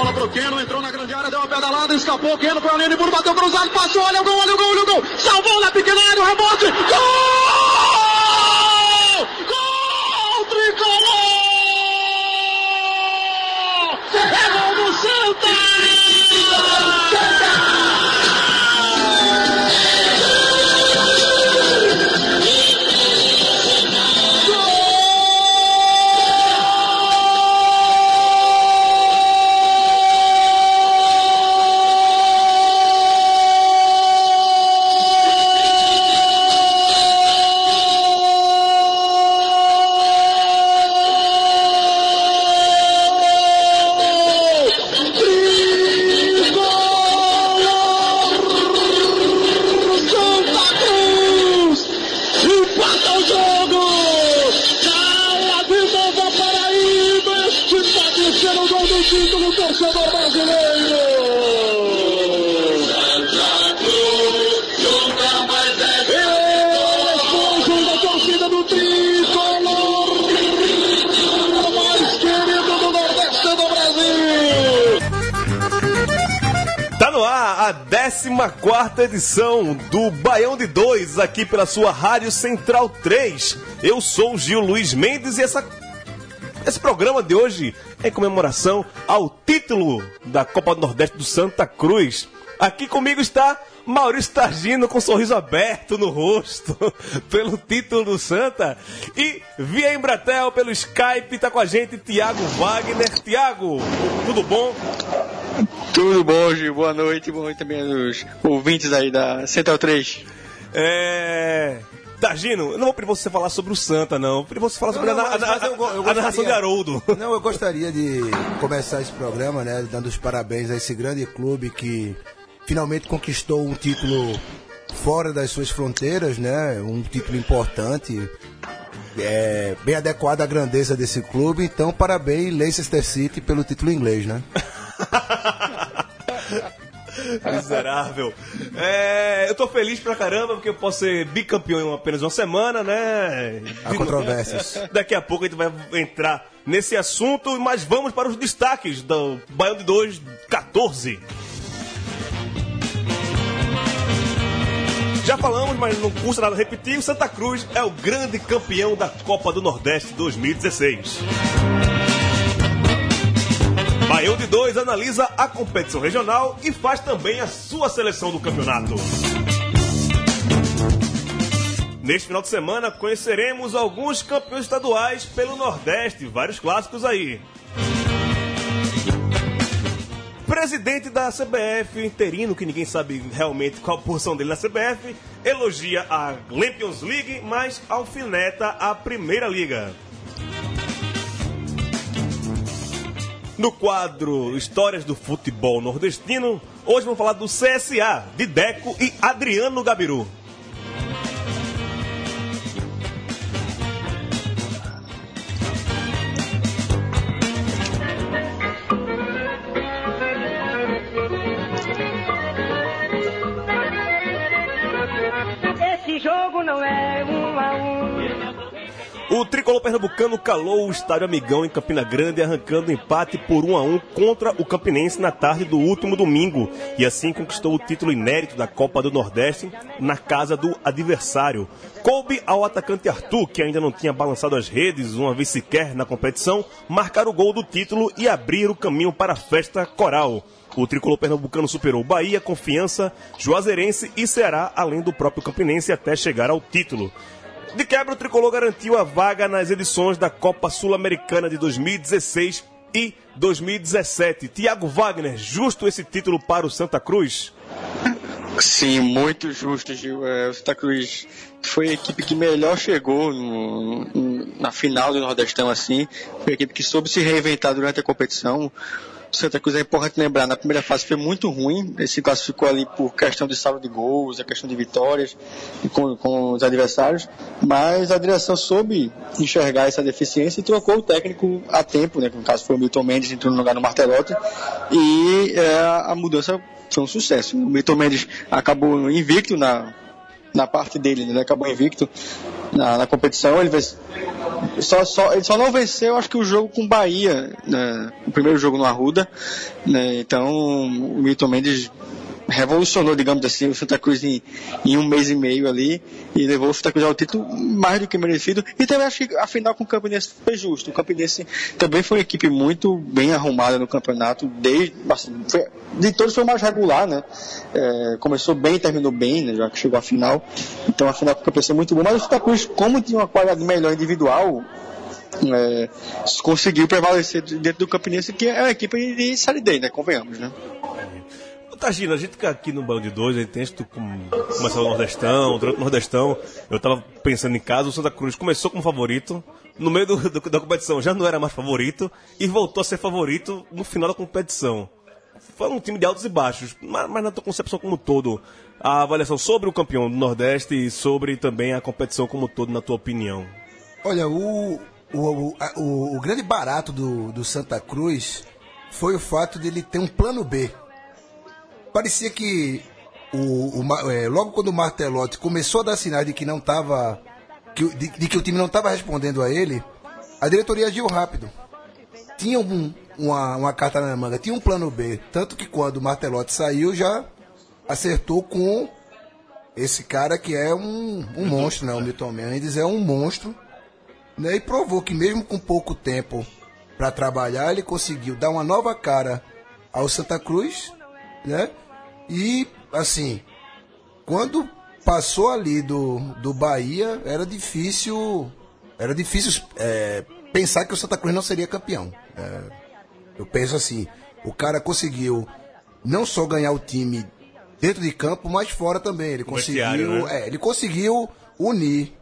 Bola pro Keno, entrou na grande área, deu uma pedalada, escapou, Keno foi a linha de bateu cruzado, passou, olha o gol, olha o gol, olha o gol, salvou na pequena área, o rebote, gol! Gol, tricolor! A 14 edição do Baião de Dois, aqui pela sua Rádio Central 3. Eu sou o Gil Luiz Mendes e essa, esse programa de hoje é em comemoração ao título da Copa do Nordeste do Santa Cruz. Aqui comigo está Maurício Targino com um sorriso aberto no rosto pelo título do Santa. E via Embratel pelo Skype está com a gente Tiago Wagner. Tiago, tudo bom? Tudo bom, Gil? Boa noite. Boa noite também aos ouvintes aí da Central 3. É. Targino, eu não vou pedir você falar sobre o Santa, não. Eu vou pedir você falar sobre Não, não, a, a- mas eu eu a gostaria- narração de Haroldo. Não, eu gostaria de começar esse programa, né, dando os parabéns a esse grande clube que finalmente conquistou um título fora das suas fronteiras, né, um título importante, é, bem adequado à grandeza desse clube. Então, parabéns Leicester City pelo título inglês, né? Miserável. É, eu tô feliz pra caramba porque eu posso ser bicampeão em apenas uma semana, né? Há controvérsias. Daqui a pouco a gente vai entrar nesse assunto, mas vamos para os destaques do Baião de 2 14. Já falamos, mas não custa nada repetir, o Santa Cruz é o grande campeão da Copa do Nordeste 2016. Baião de 2 analisa a competição regional e faz também a sua seleção do campeonato. Neste final de semana conheceremos alguns campeões estaduais pelo Nordeste, vários clássicos aí. Presidente da CBF, interino, que ninguém sabe realmente qual a dele na CBF, elogia a Champions League, mas alfineta a Primeira Liga. No quadro Histórias do Futebol Nordestino, hoje vamos falar do CSA, de Deco e Adriano Gabiru. Esse jogo não é. O tricolor pernambucano calou o estádio Amigão em Campina Grande, arrancando empate por 1 a 1 contra o Campinense na tarde do último domingo, e assim conquistou o título inédito da Copa do Nordeste na casa do adversário. Coube ao atacante Arthur, que ainda não tinha balançado as redes uma vez sequer na competição, marcar o gol do título e abrir o caminho para a festa coral. O tricolor pernambucano superou Bahia, Confiança, Juazeirense e Ceará, além do próprio Campinense, até chegar ao título. De quebra, o tricolor garantiu a vaga nas edições da Copa Sul-Americana de 2016 e 2017. Tiago Wagner, justo esse título para o Santa Cruz? Sim, muito justo, Gil. É, o Santa Cruz foi a equipe que melhor chegou no- na final do Nordestão, assim. Foi a equipe que soube se reinventar durante a competição. Santa Cruz é importante lembrar, na primeira fase foi muito ruim, ele se classificou ali por questão de saldo de gols, a questão de vitórias com, com os adversários, mas a direção soube enxergar essa deficiência e trocou o técnico a tempo, né, que no caso foi o Milton Mendes, entrou no lugar do Martelotti, e é, a mudança foi um sucesso. O Milton Mendes acabou invicto na, na parte dele, né? acabou invicto na, na competição. Ele, só, só, ele só não venceu, acho que o jogo com Bahia, né? o primeiro jogo no Arruda. Né? Então, o Milton Mendes revolucionou, digamos assim, o Santa Cruz em, em, um mês e meio ali e levou o Santa Cruz ao título mais do que merecido. E também acho que a final com o Campinense foi justo. O Campinense também foi uma equipe muito bem arrumada no campeonato, desde, assim, foi, de todos foi o mais regular, né? É, começou bem, terminou bem, né? já que chegou à final. Então a final com o Campinense é muito boa. Mas o Santa Cruz, como tinha uma qualidade melhor individual, é, conseguiu prevalecer dentro do Campinense, que é uma equipe de Série D, né? Convenhamos, né? Tagina, a gente aqui no Bando de Dois, a gente tem que começar o Nordestão, durante o Nordestão, eu tava pensando em casa, o Santa Cruz começou como favorito, no meio do, do, da competição já não era mais favorito, e voltou a ser favorito no final da competição. Foi um time de altos e baixos, mas, mas na tua concepção como todo, a avaliação sobre o campeão do Nordeste e sobre também a competição como todo, na tua opinião. Olha, o, o, o, o, o grande barato do, do Santa Cruz foi o fato de ele ter um plano B parecia que o, o é, logo quando o Martelotti começou a dar sinais de que não estava de, de, que o time não estava respondendo a ele, a diretoria agiu rápido. Tinha um, uma, uma carta na manga, tinha um plano B, tanto que quando o Martelotti saiu já acertou com esse cara que é um, um monstro, né? O Milton Mendes é um monstro, né? E provou que mesmo com pouco tempo para trabalhar, ele conseguiu dar uma nova cara ao Santa Cruz né? E, assim, quando passou ali do, do Bahia, era difícil. Era difícil é, pensar que o Santa Cruz não seria campeão. É, eu penso assim, o cara conseguiu não só ganhar o time dentro de campo, mas fora também. Ele conseguiu, né? é, ele conseguiu unir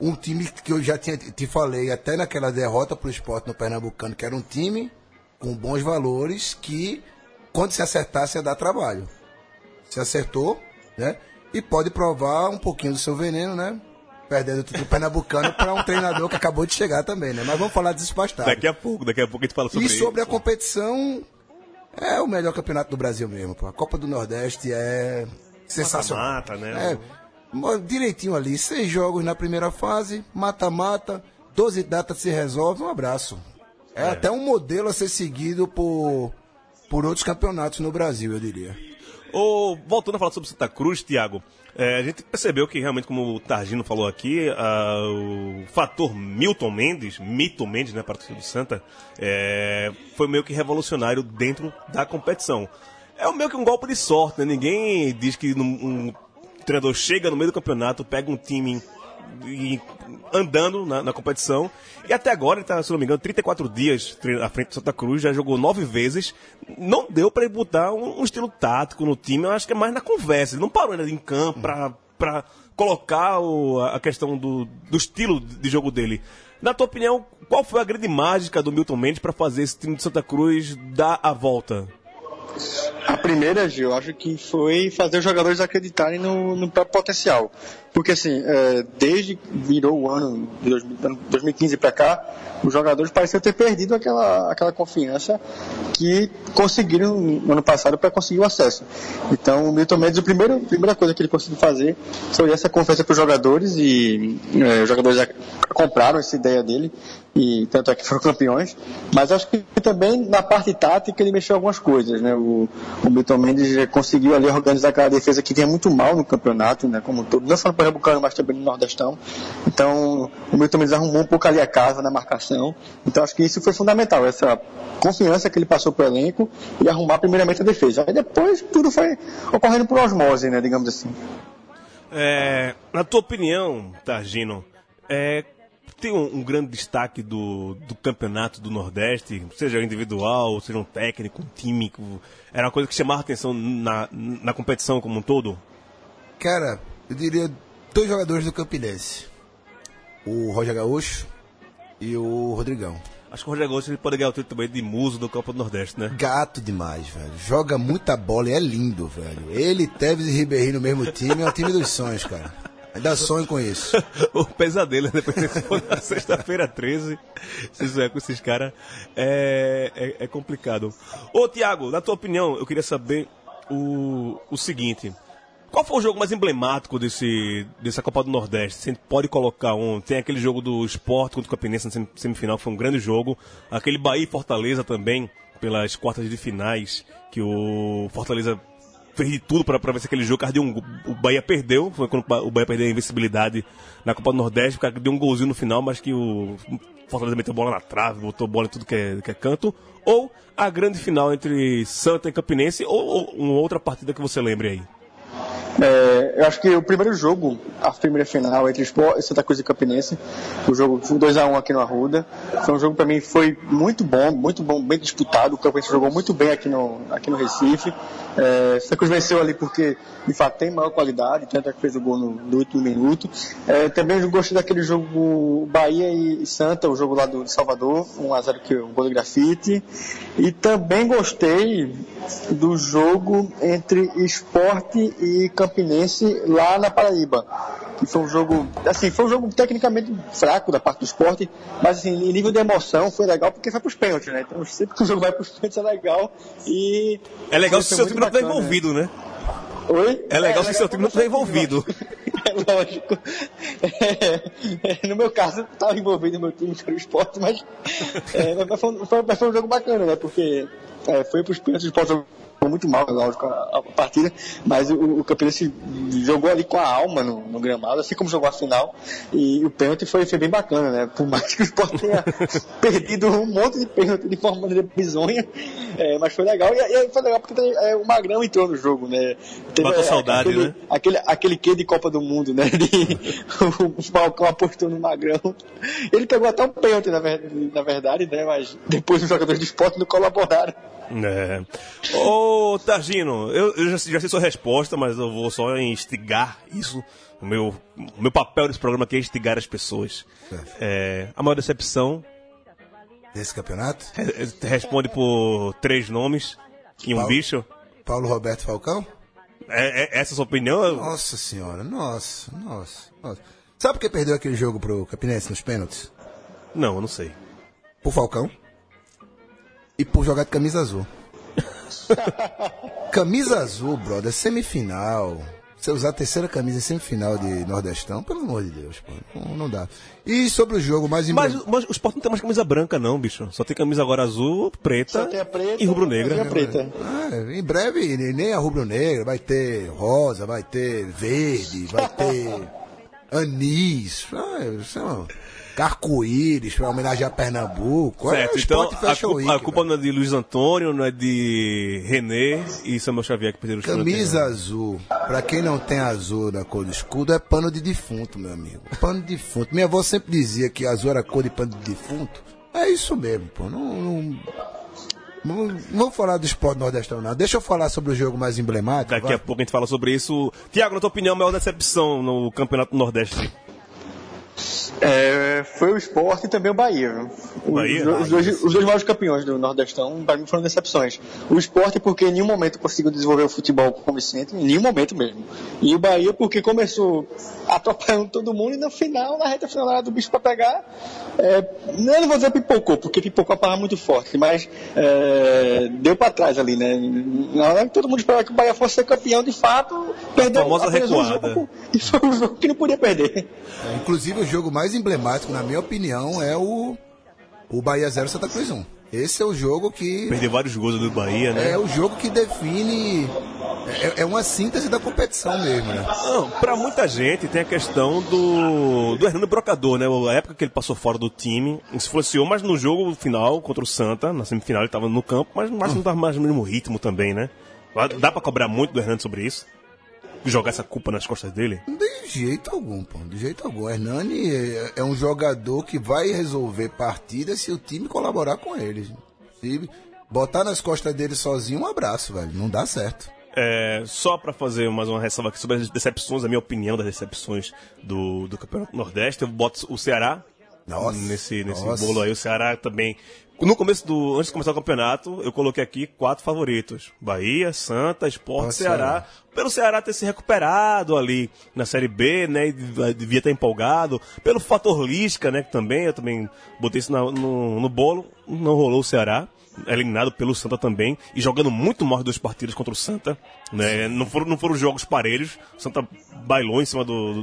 um time que eu já tinha te falei até naquela derrota para o esporte no Pernambucano, que era um time com bons valores que quando se acertar, ia dar trabalho. Se acertou, né? E pode provar um pouquinho do seu veneno, né? Perdendo o título pernambucano para um treinador que acabou de chegar também, né? Mas vamos falar disso mais tarde. Daqui a pouco, daqui a pouco a gente fala sobre isso. E sobre isso. a competição, é o melhor campeonato do Brasil mesmo, pô. A Copa do Nordeste é sensacional. Mata-mata, né? É, direitinho ali, seis jogos na primeira fase, mata-mata, 12 datas se resolve, um abraço. É, é, até um modelo a ser seguido por por outros campeonatos no Brasil, eu diria. Oh, voltando a falar sobre Santa Cruz, Thiago, é, a gente percebeu que realmente, como o Targino falou aqui, o fator Milton Mendes, Mito Mendes, né, para o do Santa, é, foi meio que revolucionário dentro da competição. É meio que um golpe de sorte, né? Ninguém diz que um, um treinador chega no meio do campeonato, pega um time andando na, na, competição. E até agora ele está, se não me engano, 34 dias à frente do Santa Cruz, já jogou nove vezes. Não deu para ele botar um, um, estilo tático no time, eu acho que é mais na conversa. Ele não parou ainda em campo para colocar o, a questão do, do estilo de jogo dele. Na tua opinião, qual foi a grande mágica do Milton Mendes para fazer esse time de Santa Cruz dar a volta? A primeira, Gil, eu acho que foi fazer os jogadores acreditarem no, no próprio potencial. Porque, assim, é, desde virou o ano de 2015 para cá, os jogadores pareciam ter perdido aquela, aquela confiança que conseguiram no ano passado para conseguir o acesso. Então, o Milton Mendes, a primeira, a primeira coisa que ele conseguiu fazer foi essa confiança para os jogadores e é, os jogadores compraram essa ideia dele e tanto é que foram campeões, mas acho que também na parte tática ele mexeu algumas coisas, né? O, o Milton Mendes conseguiu ali organizar aquela defesa que vinha muito mal no campeonato, né? Como todo, não só no Pernambucano, mas também no Nordestão. Então, o Milton Mendes arrumou um pouco ali a casa na marcação. Então, acho que isso foi fundamental, essa confiança que ele passou para o elenco e arrumar primeiramente a defesa. Aí depois tudo foi ocorrendo por osmose, né? Digamos assim. É, na tua opinião, Targino, é, tem um, um, grande destaque do, do campeonato do Nordeste, seja individual, seja um técnico, um time, era uma coisa que chamava atenção na, na competição como um todo? Cara, eu diria dois jogadores do Campinense. O Roger Gaúcho e o Rodrigão. Acho que o Roger Gomes ele pode ganhar o título também de muso do Copa do Nordeste, né? Gato demais, velho. Joga muita bola e é lindo, velho. Ele, Tevez e Ribeirinho no mesmo time é o time dos sonhos, cara. Ainda sonho com isso. o pesadelo, né? depois desse na sexta-feira 13, se isso com esses caras, é, é, é complicado. Ô, Tiago, na tua opinião, eu queria saber o, o seguinte. Qual foi o jogo mais emblemático desse, dessa Copa do Nordeste? Você pode colocar um. Tem aquele jogo do Sport contra o Campinense na semifinal, que foi um grande jogo. Aquele Bahia e Fortaleza também, pelas quartas de finais, que o Fortaleza fez tudo para ver se aquele jogo. O, um, o Bahia perdeu, foi quando o Bahia perdeu a invencibilidade na Copa do Nordeste, o cara deu um golzinho no final, mas que o Fortaleza meteu bola na trave, botou bola em tudo que é, que é canto. Ou a grande final entre Santa e Campinense, ou, ou uma outra partida que você lembre aí. É, eu acho que o primeiro jogo, a primeira final entre Santa Cruz e Campinense, o jogo 2x1 um aqui no Arruda, foi um jogo para mim foi muito bom, muito bom, bem disputado. O Campinense jogou muito bem aqui no, aqui no Recife. É, Santa Cruz venceu ali porque, de fato, tem maior qualidade, tanto que fez o gol no, no último minuto. É, também eu gostei daquele jogo Bahia e Santa, o jogo lá do Salvador, 1x0 que o gol do grafite. E também gostei do jogo entre esporte e Campinense lá na Paraíba. Que foi um jogo, assim, foi um jogo tecnicamente fraco da parte do esporte, mas assim, em nível de emoção foi legal porque foi para os pênaltis, né? Então sempre que o jogo vai para os pênaltis é legal e. É legal se o seu time não estiver envolvido, né? Oi? É legal é, se o seu time não estiver envolvido. É lógico. É, é, no meu caso, estava envolvido no meu time, que era o esporte, mas, é, mas, foi, foi, mas, foi, um jogo bacana, né? Porque é, foi para os pênaltis, o esporte muito mal, a, a partida, mas o, o jogou ali com a alma no, no, gramado, assim como jogou a final, e o pênalti foi, foi bem bacana, né? Por mais que o Sport tenha perdido um monte de pênalti de forma bizonha, é, mas foi legal, e, e, foi legal porque é, o Magrão entrou no jogo, né? Teve, saudade, aquele, né? Aquele, aquele quê de Copa do Mundo, né? De, o Falcão apostou no Magrão. Ele pegou até um pênalti, na, na verdade, né? Mas depois os jogadores de esporte não colaboraram. É. Ô, Targino, eu, eu já, já, sei sua resposta, mas eu vou só instigar isso. O meu, o meu papel nesse programa aqui é instigar as pessoas. É, a maior decepção. Desse campeonato? Responde por três nomes e um Paulo, bicho. Paulo Roberto Falcão? É, é, essa é a sua opinião? Nossa senhora, nossa, nossa, nossa. Sabe por que perdeu aquele jogo pro Campinense nos pênaltis? Não, eu não sei. Por Falcão e por jogar de camisa azul. camisa azul, brother, semifinal. Você usar a terceira camisa em semifinal de Nordestão, pelo amor de Deus, pô, não, não dá. E sobre o jogo mais mas, mas o esporte não tem mais camisa branca, não, bicho. Só tem camisa agora azul, preta, preta e rubro-negra. preta. É, em breve, nem a rubro-negra, vai ter rosa, vai ter verde, vai ter anis. Ah, é uma arco-íris para homenagear Pernambuco. Certo, então a culpa, a culpa não é de Luiz Antônio, não é de René e Samuel Xavier que perderam os Camisa azul, para quem não tem azul na cor do escudo, é pano de defunto, meu amigo. Pano de defunto. Minha avó sempre dizia que azul era cor de pano de defunto. É isso mesmo, pô. Não, não... Não, falar do esporte nordestão, não. Deixa eu falar sobre o jogo mais emblemático. Daqui vai. a pouco a gente fala sobre isso. Tiago, na tua opinião, a maior decepção no Campeonato Nordeste? É, foi o esporte e também o Bahia. O, Bahia? Os, os, dois, os dois maiores campeões do Nordestão, para mim, foram decepções. O esporte, porque em nenhum momento conseguiu desenvolver o futebol convincente, em nenhum momento mesmo. E o Bahia, porque começou atrapalhando todo mundo e no final, na reta final, na hora do bicho para pegar, é, não vou dizer pipocou, porque pipocou a palavra muito forte, mas é, deu para trás ali, né? Na hora que todo mundo esperava que o Bahia fosse ser campeão, de fato, perdeu a famosa recuada. Um jogo, e foi um jogo que não podia perder. É, inclusive, o jogo mais emblemático, na minha opinião, é o, o Bahia 0 Santa Cruz 1. Esse é o jogo que. Perdeu vários gols do Bahia, né? É o jogo que define. É, é uma síntese da competição mesmo, né? Não, pra muita gente tem a questão do, do Hernando Brocador, né? A época que ele passou fora do time, influenciou, mas no jogo final contra o Santa, na semifinal ele estava no campo, mas, mas não tava mais no mesmo ritmo também, né? Dá pra cobrar muito do Hernando sobre isso? Jogar essa culpa nas costas dele? De jeito algum, pô. De jeito algum. Hernani é, é um jogador que vai resolver partidas se o time colaborar com ele. Se botar nas costas dele sozinho, um abraço, velho. Não dá certo. É, só para fazer mais uma ressalva aqui sobre as decepções, a minha opinião das decepções do, do Campeonato Nordeste, eu boto o Ceará Nossa, nesse, nesse nossa. bolo aí. O Ceará também. No começo do. Antes de começar o campeonato, eu coloquei aqui quatro favoritos: Bahia, Santa, Esporte, Nossa, Ceará. Pelo Ceará ter se recuperado ali na Série B, né? E devia estar empolgado. Pelo fator Lisca, né? Que também, eu também botei isso na- no, no bolo. Não rolou o Ceará. Eliminado pelo Santa também. E jogando muito mal as duas partidas contra o Santa. Né? Não, foram, não foram jogos parelhos. O Santa bailou em cima do, do,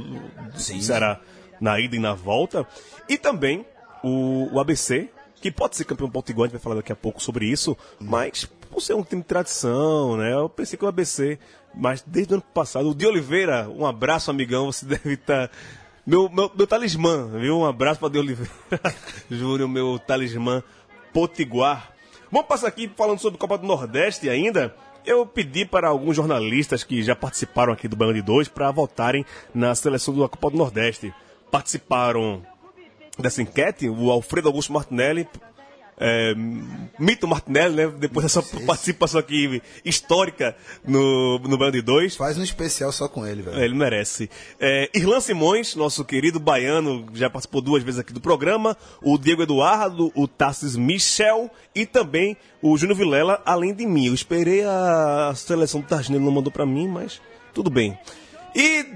do Ceará na ida e na volta. E também o, o ABC, que pode ser campeão potiguar, a gente vai falar daqui a pouco sobre isso, mas por ser um time de tradição, né? Eu pensei que o ABC, mas desde o ano passado, o de Oliveira, um abraço, amigão, você deve estar. Meu, meu, meu talismã, viu? Um abraço para de Oliveira. Júnior, meu talismã potiguar. Vamos passar aqui falando sobre Copa do Nordeste ainda. Eu pedi para alguns jornalistas que já participaram aqui do Baião de Dois para votarem na seleção da Copa do Nordeste. Participaram dessa enquete o Alfredo Augusto Martinelli, é, Mito Martinelli, né? Depois dessa participação aqui histórica no, no de Dois. Faz um especial só com ele, velho. É, Ele merece. É, Irlan Simões, nosso querido baiano, já participou duas vezes aqui do programa. O Diego Eduardo, o Tassis Michel e também o Júnior Vilela, além de mim. Eu esperei a seleção do Targino, ele não mandou pra mim, mas tudo bem. E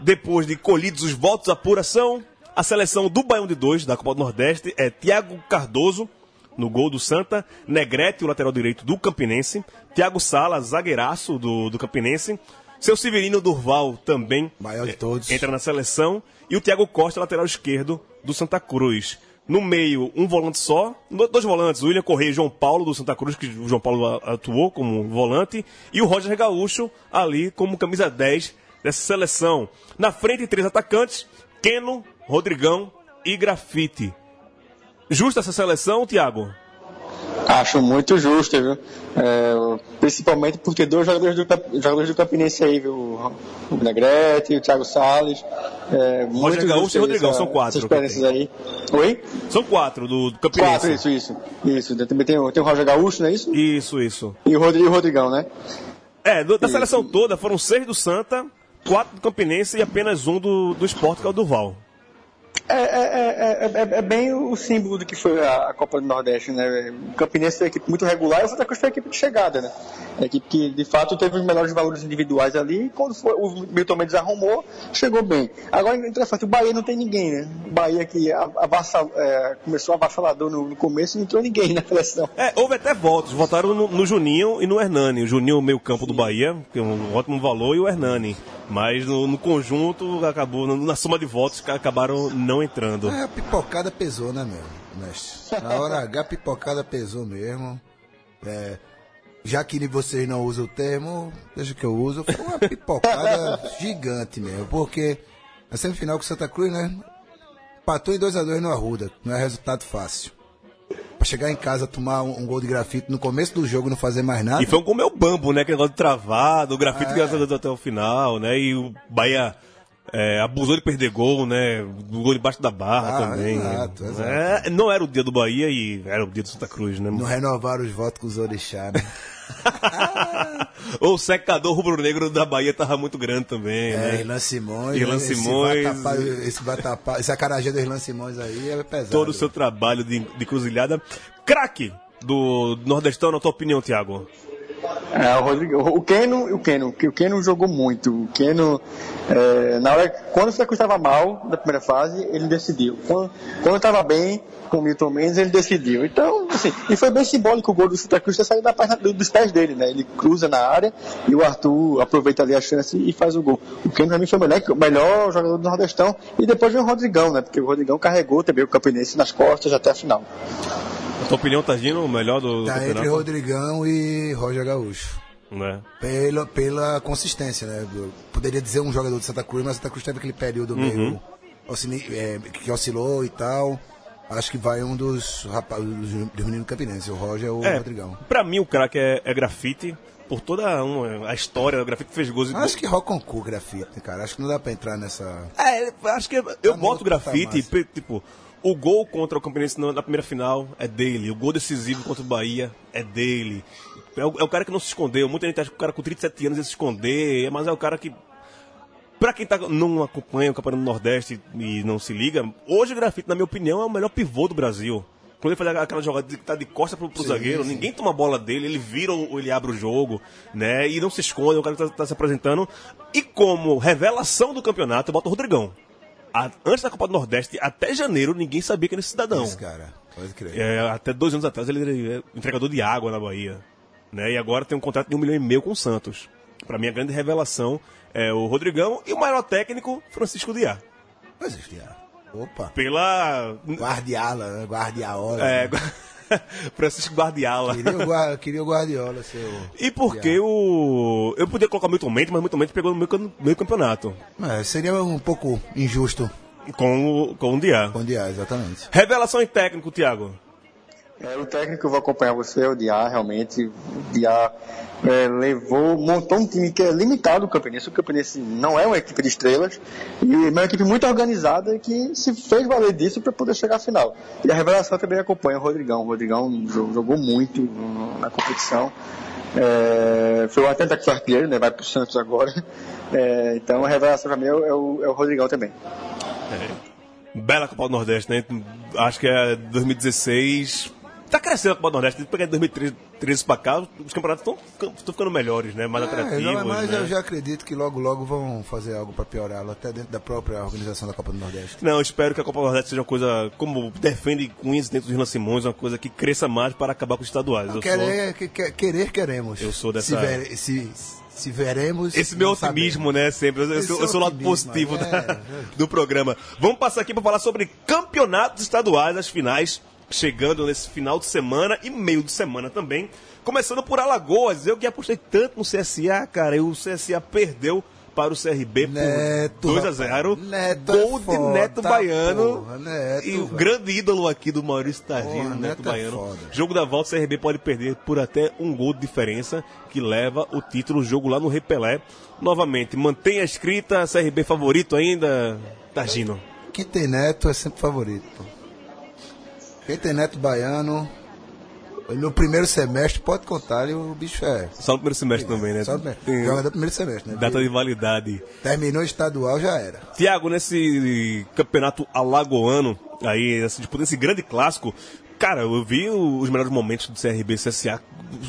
depois de colhidos os votos, apuração, a seleção do Baião de Dois, da Copa do Nordeste, é Thiago Cardoso, no gol do Santa, Negrete, o lateral direito do Campinense, Thiago Sala, zagueiraço do, do Campinense, seu Severino Durval também Maior de todos. entra na seleção, e o Thiago Costa, lateral esquerdo do Santa Cruz. No meio, um volante só, dois volantes, o William Correia e João Paulo do Santa Cruz, que o João Paulo atuou como volante, e o Roger Gaúcho ali como camisa 10 dessa seleção. Na frente, três atacantes, Keno, Rodrigão e Grafite. Justa essa seleção, Thiago? Acho muito justo, viu? É, principalmente por ter dois jogadores do, jogadores do Campinense aí, viu? O Negrete e o Thiago Salles. É, muito Gaúcho e Rodrigão, são quatro experiências aí. Oi? São quatro do, do Campinense. Quatro, isso, isso. Isso. Também tem, o- tem o Roger Gaúcho, não é isso? Isso, isso. E o Rodrigo Rodrigão, né? É, do- da seleção toda foram seis do Santa, quatro do Campinense e apenas um do, do Esporte, que é o Duval. É, é, é, é, é- é bem o símbolo do que foi a, a Copa do Nordeste, né? O Campinense foi uma equipe muito regular e o Santa Cruz foi a equipe de chegada, né? A equipe que, de fato, teve os melhores valores individuais ali e quando foi, o Milton Mendes arrumou, chegou bem. Agora, interessante, o Bahia não tem ninguém, né? O Bahia que a- avassa- é, começou avassalador no, no começo e não entrou ninguém na seleção. É, houve até votos. Votaram no, no Juninho e no Hernani. O Juninho, meio campo do Bahia, que é um ótimo valor, e o Hernani. Mas no, no conjunto, acabou, na, soma de votos, acabaram não entrando. É, a pipocada pesou, né, meu? mestre? Na hora H, a pipocada pesou mesmo. É, já que vocês não usam o termo, deixa que eu uso, foi uma pipocada gigante mesmo. Porque a semifinal com Santa Cruz, né? Patou em 2x2 no Arruda. Não é resultado fácil. Pra chegar em casa, tomar um, um gol de grafite no começo do jogo, não fazer mais nada. E foi um como meu bambo, né? Que negócio de travado, o grafite É. graças a Deus até o final, né? E o Bahia é, abusou de perder gol, né? O gol debaixo da barra Ah, também. exato, exato. É, não era o dia do Bahia e era o dia do Santa Cruz, né? Não renovaram os votos com os orixá, né? o secador rubro-negro da Bahia tava muito grande também, É, né? Irlan Simões. Irlan né? Esse Simões. vatapá- Esse vatapá, esse acarajé do Irlan Simões aí é pesado. Todo o seu trabalho de, de cruzilhada. Craque do Nordestão, na tua opinião, Thiago? É, o Rodrigo, o Keno, o Keno, que o Keno jogou muito. O Keno, é, na hora, quando o Santa Cruz estava mal na primeira fase, ele decidiu. Quando, quando estava bem com o Milton Mendes, ele decidiu. Então, assim, e foi bem simbólico o gol do Santa Cruz ter saído da página do- dos pés dele, né? Ele cruza na área e o Arthur aproveita ali a chance e faz o gol. O Keno mim foi o melhor, o melhor jogador do Nordestão e depois veio o Rodrigão, né? Porque o Rodrigão carregou também o Campinense nas costas até a final. Na tua opinião, Tagino, o melhor do, do Tá entre campeonato? Rodrigão e Roger Gaúcho. Né? Pela, pela consistência, né? Eu poderia dizer um jogador de Santa Cruz, mas Santa Cruz teve aquele período Uhum. meio oscili- é, que oscilou e tal. Acho que vai um dos rapazes dos meninos campinenses, o Roger ou o É, Rodrigão. pra mim o craque é, é grafite, por toda uma- a história, o grafite fez e- Acho que Roconcu grafite, cara. Acho que não dá pra entrar nessa. É, acho que eu no boto outro grafite, tipo, o gol contra o Campinense na na primeira final é dele, o gol decisivo contra o Bahia é dele. É o, é o cara que não se escondeu. Muita gente acha que o cara com 37 anos ia se esconder, mas é o cara que Pra quem tá, não acompanha o Campeonato do Nordeste e não se liga, hoje o Grafite, na minha opinião, é o melhor pivô do Brasil. Quando ele faz aquela jogada que tá de costa pro, pro zagueiro, ninguém toma a bola dele, ele vira ou ele abre o jogo, né? E não se esconde, é o cara tá, tá se apresentando. E como revelação do campeonato, eu boto o Rodrigão. A- antes da Copa do Nordeste, até janeiro, ninguém sabia que era esse cidadão. Esse cara, pode crer. É, até dois anos atrás ele era entregador de água na Bahia. Né? E agora tem um contrato de um milhão e meio com o Santos. Pra mim, a grande revelação é o Rodrigão e o maior técnico, Francisco Diá. Mas isso, já. Opa. Pela. Guardiala, né? Guardiola. É, Francisco Guardiala. Queria, o Gua- queria o Guardiola ser o... E porque o. Eu podia colocar o Milton Mendes, mas o Milton Mendes pegou no meio, cam- meio campeonato. Mas seria um pouco injusto Com o, com o Diá. com o Diá, exatamente. Revelação em técnico, Thiago. É, o técnico que eu vou acompanhar você é o Diá, realmente. O Diá é, levou, montou um time que é limitado o Campinense. O Campinense não é uma equipe de estrelas, e é uma equipe muito organizada que se fez valer disso para poder chegar à final. E a revelação também acompanha o Rodrigão. O Rodrigão jo- jogou muito na competição. É, foi o atleta que foi artilheiro, né? vai o Santos agora. É, então a revelação para mim é o, é o- é o Rodrigão também. Bela Copa do Nordeste, né? Acho que é 2016. Tá crescendo a Copa do Nordeste. Desde pegar de 2013 pra cá, os campeonatos estão ficando melhores, né? Mais É, atrativos. mas né? eu já acredito que logo, logo vão fazer algo para piorá-lo, até dentro da própria organização da Copa do Nordeste. Não, eu espero que a Copa do Nordeste seja uma coisa, como defende Cunhas dentro dos Simões, uma coisa que cresça mais para acabar com os estaduais. Eu Querer, que- que- querer, queremos. Eu sou dessa- Se, vere- se, se veremos. sou... Esse meu não otimismo, sabemos. né? Sempre. Eu, eu Esse sou, eu sou o lado positivo é, da- é. do programa. Vamos passar aqui para falar sobre campeonatos estaduais, as finais, chegando nesse final de semana e meio de semana também. Começando por Alagoas. Eu que apostei tanto no CSA, cara, e o CSA perdeu para o CRB Neto, por 2 a 0 rapaz. Neto Gol é de foda, Neto Baiano. porra, Neto, e o velho. grande ídolo aqui do Maurício Targino, Neto, Neto é Baiano. foda. Jogo da volta, o CRB pode perder por até um gol de diferença, que leva o título, o jogo lá no Repelé. Novamente, mantém a escrita, CRB favorito ainda, Targino. Quem tem neto é sempre favorito. pô. Quem tem neto baiano, no primeiro semestre pode contar e o bicho é. Só no primeiro semestre também, né? Só no Tem joga do primeiro semestre, né? data de validade. Terminou estadual, já era. Tiago, nesse campeonato alagoano, aí, assim, tipo, nesse grande clássico, cara, eu vi os melhores momentos do CRB CSA.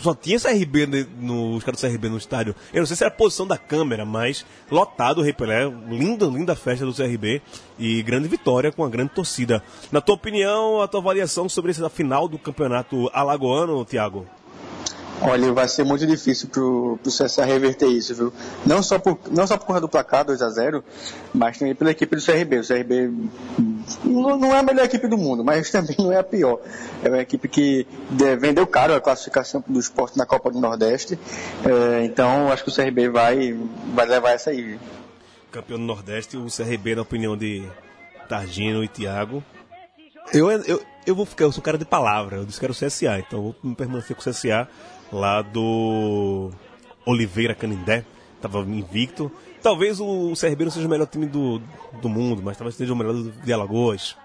Só tinha CRB no, os caras do CRB no estádio. Eu não sei se era a posição da câmera, mas lotado o Rei Pelé. Linda, linda festa do CRB. E grande vitória com a grande torcida. Na tua opinião, a tua avaliação sobre essa final do campeonato alagoano, Tiago? Olha, vai ser muito difícil pro, pro CSA reverter isso, viu? Não só por, não só por causa do placar 2 a 0 mas também pela equipe do CRB. O CRB não, é a melhor equipe do mundo, mas também não é a pior. É uma equipe que de- vendeu caro a classificação do esporte na Copa do Nordeste. É, então, acho que o CRB vai, vai levar essa aí. viu? campeão do Nordeste, o CRB, na opinião de Targino e Thiago. Eu, eu, eu vou ficar, eu sou cara de palavra, eu disse que era o CSA, então eu vou permanecer com o CSA lá do Oliveira Canindé, tava invicto. Talvez o CRB não seja o melhor time do, do mundo, mas talvez seja o melhor de Alagoas.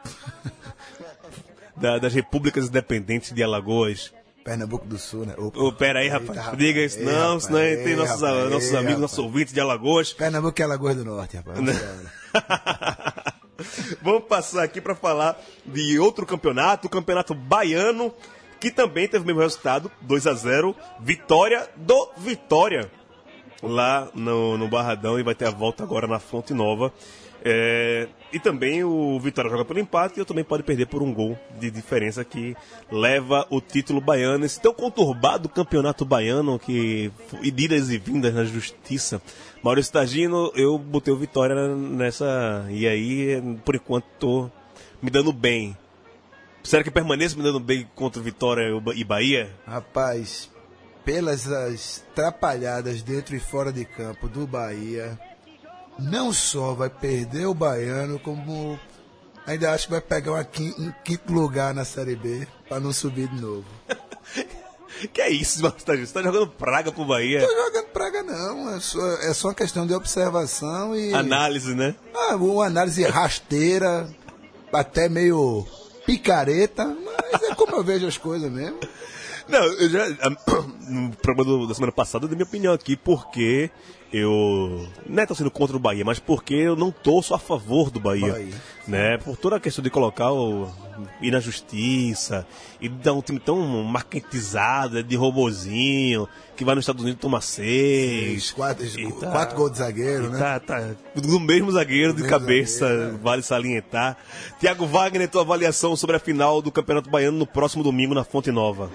Da- das repúblicas independentes de Alagoas. Pernambuco do Sul, né? Opa. Ô, pera aí, Eita, rapaz, rapaz. diga isso não, rapaz, senão ei, tem nossos, rapaz, nossos amigos, nossos ouvintes de Alagoas. Pernambuco é Alagoas do Norte, rapaz. Vamos passar aqui para falar de outro campeonato, o campeonato baiano, que também teve o mesmo resultado, 2 a 0 vitória do Vitória, lá no, no Barradão, e vai ter a volta agora na Fonte Nova. É, e também o Vitória joga pelo empate e também pode perder por um gol de diferença que leva o título baiano. Esse tão conturbado campeonato baiano que idas e vindas na justiça. Maurício Tagino, eu botei o Vitória nessa. E aí, por enquanto, tô me dando bem. Será que permaneço me dando bem contra Vitória e Bahia? Rapaz, pelas as trapalhadas dentro e fora de campo do Bahia, não só vai perder o Baiano, como ainda acho que vai pegar uma um quinto lugar na Série B para não subir de novo. Que é isso, Tagino? Você tá jogando praga pro Bahia? Tô jogando praga não, é só, é só uma questão de observação e Análise, né? ah, uma análise rasteira, até meio picareta, mas é como eu vejo as coisas mesmo. Não, eu já. No programa da semana passada eu dei minha opinião aqui, porque eu. Não é torcendo contra o Bahia, mas porque eu não torço a favor do Bahia. Bahia. Né? Por toda a questão de colocar o. ir na justiça, e dar um time tão marketizado, de robozinho, que vai nos Estados Unidos tomar seis. Quatro, tá- quatro gols de zagueiro, né? Tá, tá. Do mesmo zagueiro, de mesmo cabeça, zagueiro, é. vale salientar. Tiago Wagner, tua avaliação sobre a final do Campeonato Baiano no próximo domingo na Fonte Nova.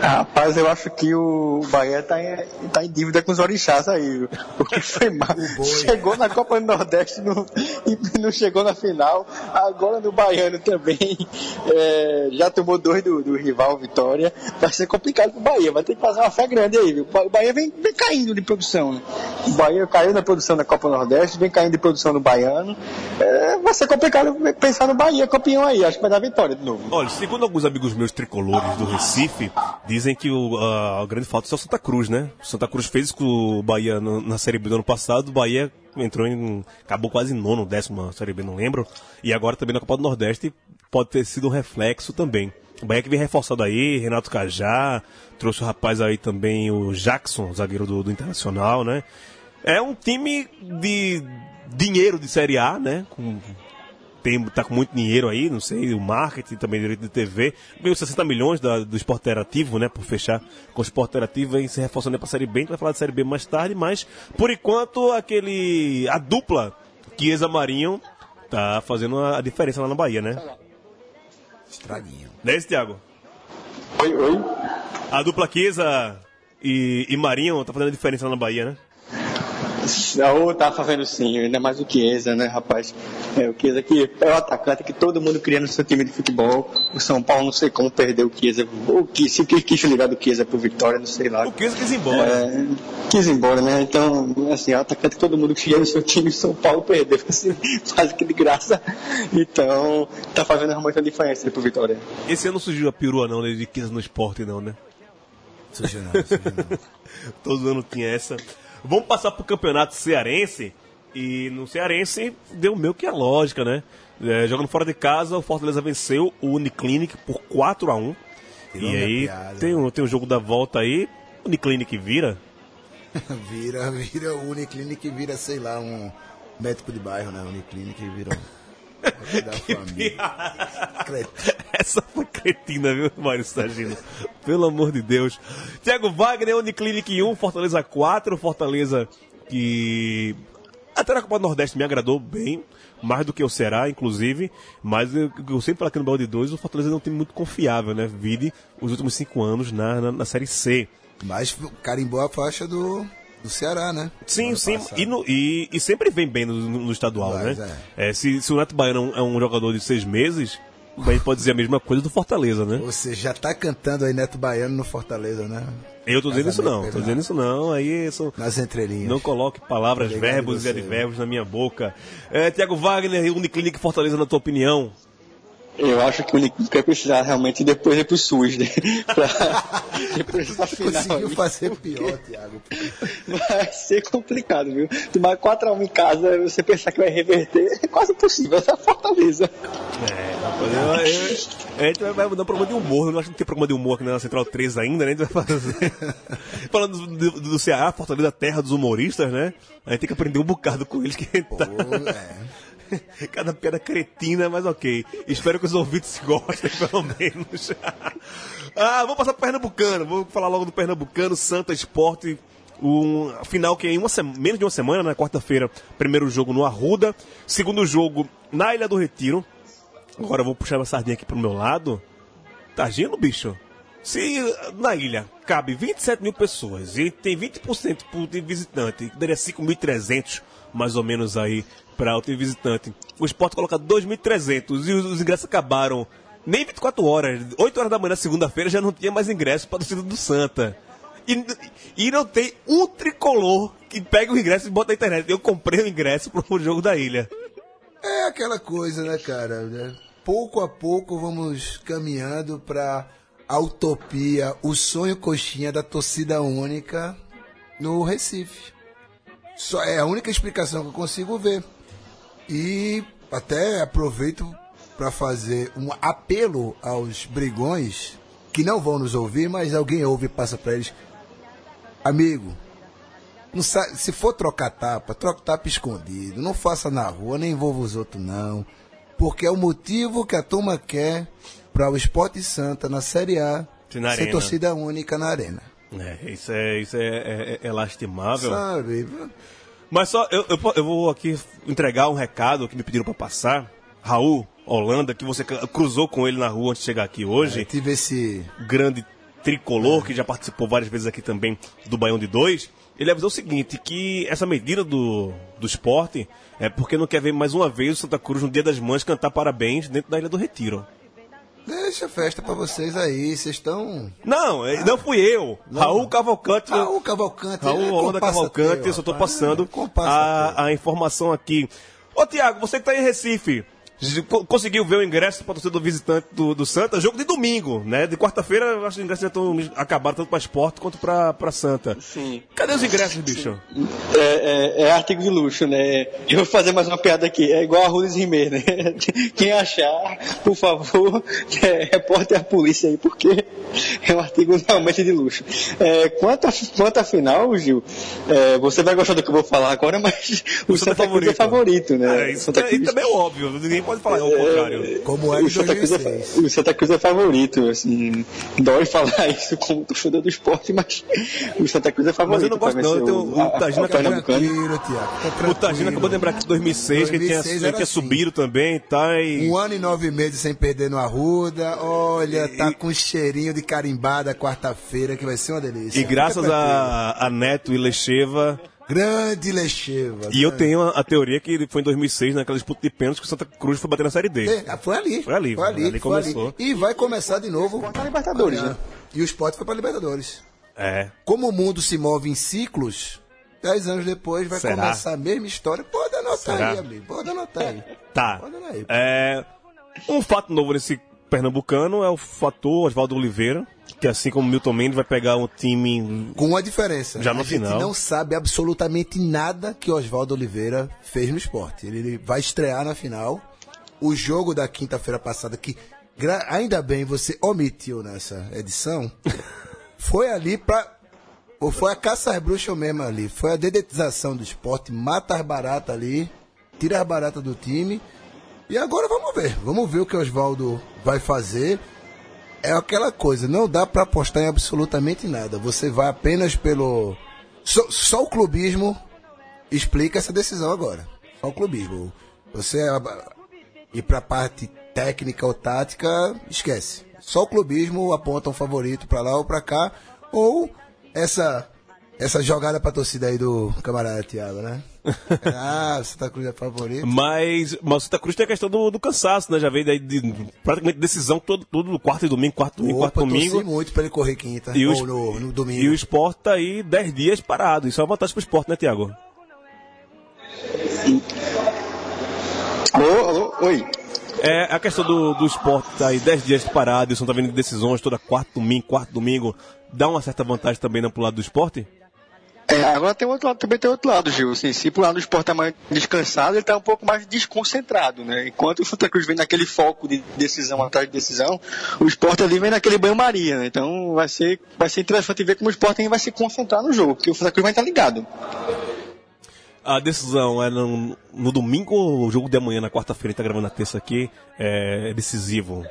Rapaz, eu acho que o Bahia tá em, tá em dívida com os orixás aí. O que foi mal. Chegou na Copa do Nordeste no- e não chegou na final. Agora no Baiano também. é, já tomou dois do, do rival Vitória. Vai ser complicado pro Bahia. Vai ter que fazer uma fé grande aí, viu? O Bahia vem, vem caindo de produção. Né? O Bahia caiu na produção da Copa Nordeste, vem caindo de produção no Baiano. É, vai ser complicado pensar no Bahia campeão aí. Acho que vai dar vitória de novo. Olha, segundo alguns amigos meus tricolores do Recife, dizem que o, a, a grande falta é o Santa Cruz, né? O Santa Cruz fez com o Bahia no- na Série B do ano passado, o Bahia entrou em. acabou quase nono, décimo Série B, não lembro. E agora também na Copa do Nordeste pode ter sido um reflexo também. O Bahia que vem reforçado aí, Renato Cajá, trouxe o rapaz aí também, o Jackson, zagueiro do, do Internacional, né? É um time de dinheiro de Série A, né? Com tem, tá com muito dinheiro aí, não sei, o marketing, também direito de TV. Ganhou 60 milhões da- do esporte interativo, né? Por fechar com o esporte interativo, vem se reforçando aí pra Série B. A gente vai falar de Série B mais tarde, mas por enquanto aquele. a dupla Chiesa Marinho tá fazendo a, a diferença lá na Bahia, né? Estraguinho. Não é isso, Thiago? Oi, oi. A dupla Chiesa e, e Marinho tá fazendo a diferença lá na Bahia, né? Ou tá fazendo sim, ainda mais o Chiesa, né, rapaz? É, o Chiesa que é o atacante que todo mundo queria no seu time de futebol. O São Paulo não sei como perdeu o Chiesa. Ou que, se quis, quis ligar do Chiesa pro Vitória, não sei lá. O Chiesa quis ir embora. É, quis ir embora, né? Então, assim, é o atacante que todo mundo queria no seu time, o São Paulo perdeu, assim, quase que de graça. Então, tá fazendo muita diferença pro Vitória. Esse ano surgiu a perua não, né, de Chiesa no esporte não, né? Suja não, suja não. Todo ano tinha essa. Vamos passar pro campeonato cearense. E no cearense deu meio que a lógica, né? É, jogando fora de casa, o Fortaleza venceu o Uniclinic por 4 a 1 Tirou E aí piada. tem o, tem o jogo da volta aí. O Uniclinic vira. Vira, vira o Uniclinic, vira, sei lá, um médico de bairro, né? Uniclinic vira um. da família. Essa foi cretina, viu, Mário Sagino? Pelo amor de Deus. Thiago Wagner, Uniclinic 1, Fortaleza 4. Fortaleza que até na Copa do Nordeste me agradou bem, mais do que o Ceará, inclusive. Mas eu, eu sempre falo aqui no Balde 2, o Fortaleza é um time muito confiável, né? Vide os últimos cinco anos na, na, na Série C. Mas carimbou a faixa do, do Ceará, né? Sim, sim, e, no- e- e sempre vem bem no, no- estadual, Mas, né? É, se, se o Neto Baiano é um jogador de seis meses, a gente pode dizer a mesma coisa do Fortaleza, né? Você já tá cantando aí Neto Baiano no Fortaleza, né? Eu tô dizendo isso não, tô dizendo isso não, aí isso... Nas entrelinhas. Não coloque palavras, verbos e você, advérbios na minha boca. É, Tiago Wagner e Uniclinic Fortaleza, na tua opinião? Eu acho que o Uniclinic vai precisar realmente depois ir pro SUS, né? Pra, depois dessa final Conseguiu aí. fazer pior, Thiago. Vai ser complicado, viu? Tomar 4x1 em casa, você pensar que vai reverter, é quase impossível. Essa Fortaleza. É, rapaz, eu- eu- a gente vai- vai mudar um programa de humor, eu acho que não tem programa de humor aqui na Central 3 ainda, né? A gente vai fazer. Falando do, do, do Ceará, Fortaleza, terra dos humoristas, né? A gente tem que aprender um bocado com eles que tá... Pô, é. Cada piada cretina, mas ok. Espero que os ouvintes gostem, pelo menos. ah, vamos passar pro Pernambucano. Vou falar logo do Pernambucano, Santa Esporte. Um final que é em uma menos de uma semana, na quarta-feira. Primeiro jogo no Arruda. Segundo jogo na Ilha do Retiro. Agora eu vou puxar uma sardinha aqui pro meu lado. Tá agindo, bicho? Se na ilha cabe 27 mil pessoas e tem 20% por de visitante, que daria 5.300 mais ou menos aí para o time visitante. O esporte coloca 2.300 e os, os ingressos acabaram nem 24 horas. 8 horas da manhã, segunda-feira, já não tinha mais ingresso para a torcida do Santa. E, e não tem um tricolor que pega o ingresso e bota na internet. Eu comprei o ingresso para o jogo da ilha. É aquela coisa, né, cara? né? Pouco a pouco vamos caminhando pra a utopia, o sonho coxinha da torcida única no Recife. Só é a única explicação que eu consigo ver. E até aproveito para fazer um apelo aos brigões que não vão nos ouvir, mas alguém ouve e passa para eles. Amigo, não sa- se for trocar tapa, troca tapa escondido. Não faça na rua, nem envolva os outros, não. Porque é o motivo que a turma quer para o Esporte Santa na Série A ser torcida única na arena. É, isso é, isso é, é- é lastimável. Sabe? Mas só, eu, eu, eu vou aqui entregar um recado que me pediram pra passar. Raul Holanda, que você cruzou com ele na rua antes de chegar aqui hoje. Eu tive esse. grande tricolor, que já participou várias vezes aqui também do Baião de Dois, ele avisou o seguinte, que essa medida do, do esporte é porque não quer ver mais uma vez o Santa Cruz no Dia das Mães cantar parabéns dentro da Ilha do Retiro. Deixa a festa pra vocês aí, vocês estão. Não, eh, não fui eu. Raul Cavalcante. Raul Cavalcante. Raul é Holanda Cavalcante, teu, eu só tô passando a, a informação aqui. Ô Tiago, você que tá em Recife, conseguiu ver o ingresso para torcida do visitante do, do Santa? Jogo de domingo, né? De quarta-feira, eu acho que os ingressos já estão acabados tanto para esporte quanto para Santa. Sim. Cadê os ingressos, bicho? É, é- é artigo de luxo, né? Eu vou fazer mais uma piada aqui. É igual a Rules Rimer, né? Quem achar, por favor, é, reporte a polícia aí, porque é um artigo realmente de luxo. É, quanto, a, quanto à final, Gil, é, você vai gostar do que eu vou falar agora, mas o Santa Santa Cruz é favorito, né? É, isso, Santa Cruz- isso também é óbvio, ninguém pode falar ao contrário. Como era em o Santa, Cruz é, 2006. o Santa Cruz é favorito, assim, dói falar isso como torcedor do esporte, mas o Santa Cruz é favorito. Mas eu não gosto não, eu tenho- o o acabou- Pernambucano. Tranquilo, Tiago. tá O. Tagino acabou de lembrar que em 2006, que ele tinha, 2006 ele tinha assim. subido também, tá? E... Um ano e nove meses sem perder no Arruda. Olha, tá com cheirinho de carimbada quarta-feira, que vai ser uma delícia. E graças a, a Neto e Lecheva, Grande Lecheva. E eu grande. tenho a, a teoria que foi em 2006, naquela disputa de pênaltis, que o Santa Cruz foi bater na Série D. É, Foi ali. Foi ali, Foi ali. ali foi ali. começou. E vai começar de novo. Contra a Libertadores, amanhã. né? E o esporte foi para Libertadores. É. Como o mundo se move em ciclos, dez anos depois vai Será? começar a mesma história. Pode anotar Será? aí, amigo. Pode anotar aí. Tá. Pode anotar aí. É, um fato novo nesse pernambucano é o fator Oswaldo Oliveira, que assim como Milton Mendes vai pegar um time. Com uma diferença. Já no a gente final. não sabe absolutamente nada que Oswaldo Oliveira fez no esporte. Ele, vai estrear na final. O jogo da quinta-feira passada, que ainda bem você omitiu nessa edição, foi ali pra. Ou foi a caça às bruxas mesmo ali. Foi a dedetização do esporte, mata as baratas ali, tira as baratas do time. E agora vamos ver. Vamos ver o que o Oswaldo vai fazer é aquela coisa, não dá pra apostar em absolutamente nada. Você vai apenas pelo. Só, só o clubismo explica essa decisão agora. Só o clubismo. Você ah, ir pra parte técnica ou tática, esquece. Só o clubismo aponta um favorito pra lá ou pra cá, ou essa essa jogada pra torcida aí do camarada Thiago, né? ah, Santa Cruz é favorito. Mas, mas o Santa Cruz tem a questão do, do cansaço, né? Já veio daí de praticamente decisão todo, todo quarto e domingo, quarto domingo, quarto domingo. muito pra ele correr quinta, E o, no, no domingo. e o esporte tá aí 10 dias parado. Isso é uma vantagem pro esporte, né, Tiago? Alô, alô, oi. É, a questão do, do esporte tá aí 10 dias parado, isso não tá vindo de decisões toda quarto domingo, quarto domingo, dá uma certa vantagem também né, pro lado do esporte? É, agora tem outro lado, também tem outro lado, Gil. Assim, se pro lado do esporte tá mais descansado, ele tá um pouco mais desconcentrado, né? Enquanto o Santa Cruz vem naquele foco de decisão atrás de decisão, o esporte ali vem naquele banho-maria, né? Então vai ser, vai ser interessante ver como o esporte vai se concentrar no jogo, porque o Santa Cruz vai estar ligado. A decisão é no, no domingo ou o jogo de amanhã, na quarta-feira, a gente tá gravando na terça aqui, é decisivo.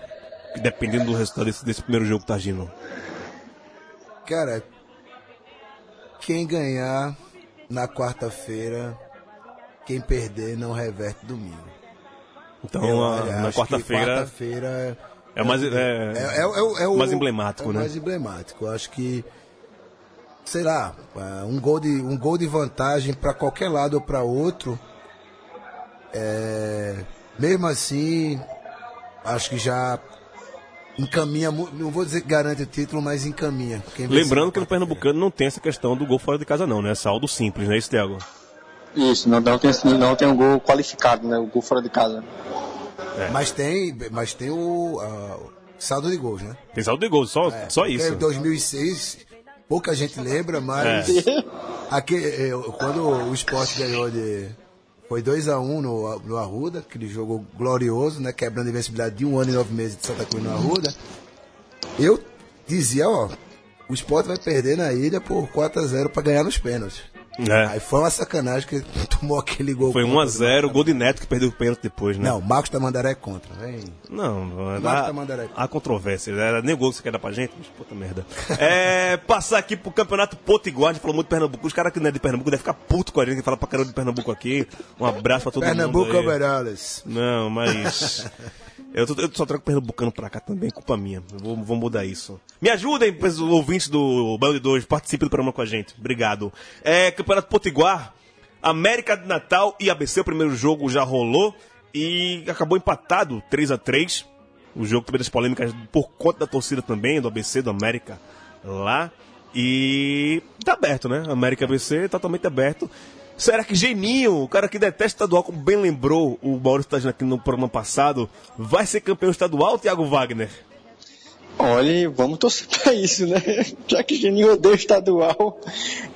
Dependendo do resultado desse, desse primeiro jogo, tá agindo. Cara, quem ganhar na quarta-feira, quem perder não reverte domingo. Então, Eu a- na quarta-feira quarta-feira é mais. É, é, é, é, é o mais emblemático, é o né? mais emblemático. Eu acho que, sei lá, é, um gol de, um gol de vantagem para qualquer lado ou para outro, é, mesmo assim, acho que já encaminha, não vou dizer que garante o título, mas encaminha. Lembrando que no. Pernambucano não tem essa questão do gol fora de casa, não, né? É saldo simples, né, isso, Thiago? Isso, não, não, tem, não tem um gol qualificado, né? O gol fora de casa. Mas tem, mas tem o o saldo de gols, né? Tem saldo de gol, só, só Porque isso. Em 2006, pouca gente lembra, mas aqui, eh, quando o esporte ganhou de. Foi 2x1 no, no Arruda, aquele jogo glorioso, né? Quebrando a invencibilidade de um ano e nove meses de Santa Cruz no Arruda. Eu dizia, ó, o Sport vai perder na ilha por 4x0 pra ganhar nos pênaltis. Aí É. foi uma sacanagem que tomou aquele gol. Foi contra 1x0, do- o gol de Neto que perdeu o pênalti depois, né? Não, Marcos Tamandaré é contra. Vem. Não, Marco há, Tamandaré. há controvérsia. Era nem o gol que você quer dar pra gente, mas puta merda. É, passar aqui pro Campeonato Potiguar, a gente falou muito de Pernambuco. Os caras que não é de Pernambuco devem ficar puto com a gente que fala pra caramba de Pernambuco aqui. Um abraço pra todo Pernambuco mundo. aí. Overalles. Não, mas. Eu, tô- eu só trago pernambucano pra cá também, culpa minha. Vou, vou mudar isso. Me ajudem, ouvintes do Baio de Dois, participem do programa com a gente. Obrigado. É, Campeonato Potiguar, América de Natal e ABC, o primeiro jogo já rolou e acabou empatado 3 a 3 O jogo teve das polêmicas por conta da torcida também, do ABC, do América lá. E tá aberto, né? América ABC totalmente aberto. Será que Geninho, o cara que detesta estadual, como bem lembrou o Maurício Tagina aqui no programa passado, vai ser campeão estadual, Thiago Wagner? Olha, vamos torcer pra isso, né? Já que o Geninho odeia o estadual,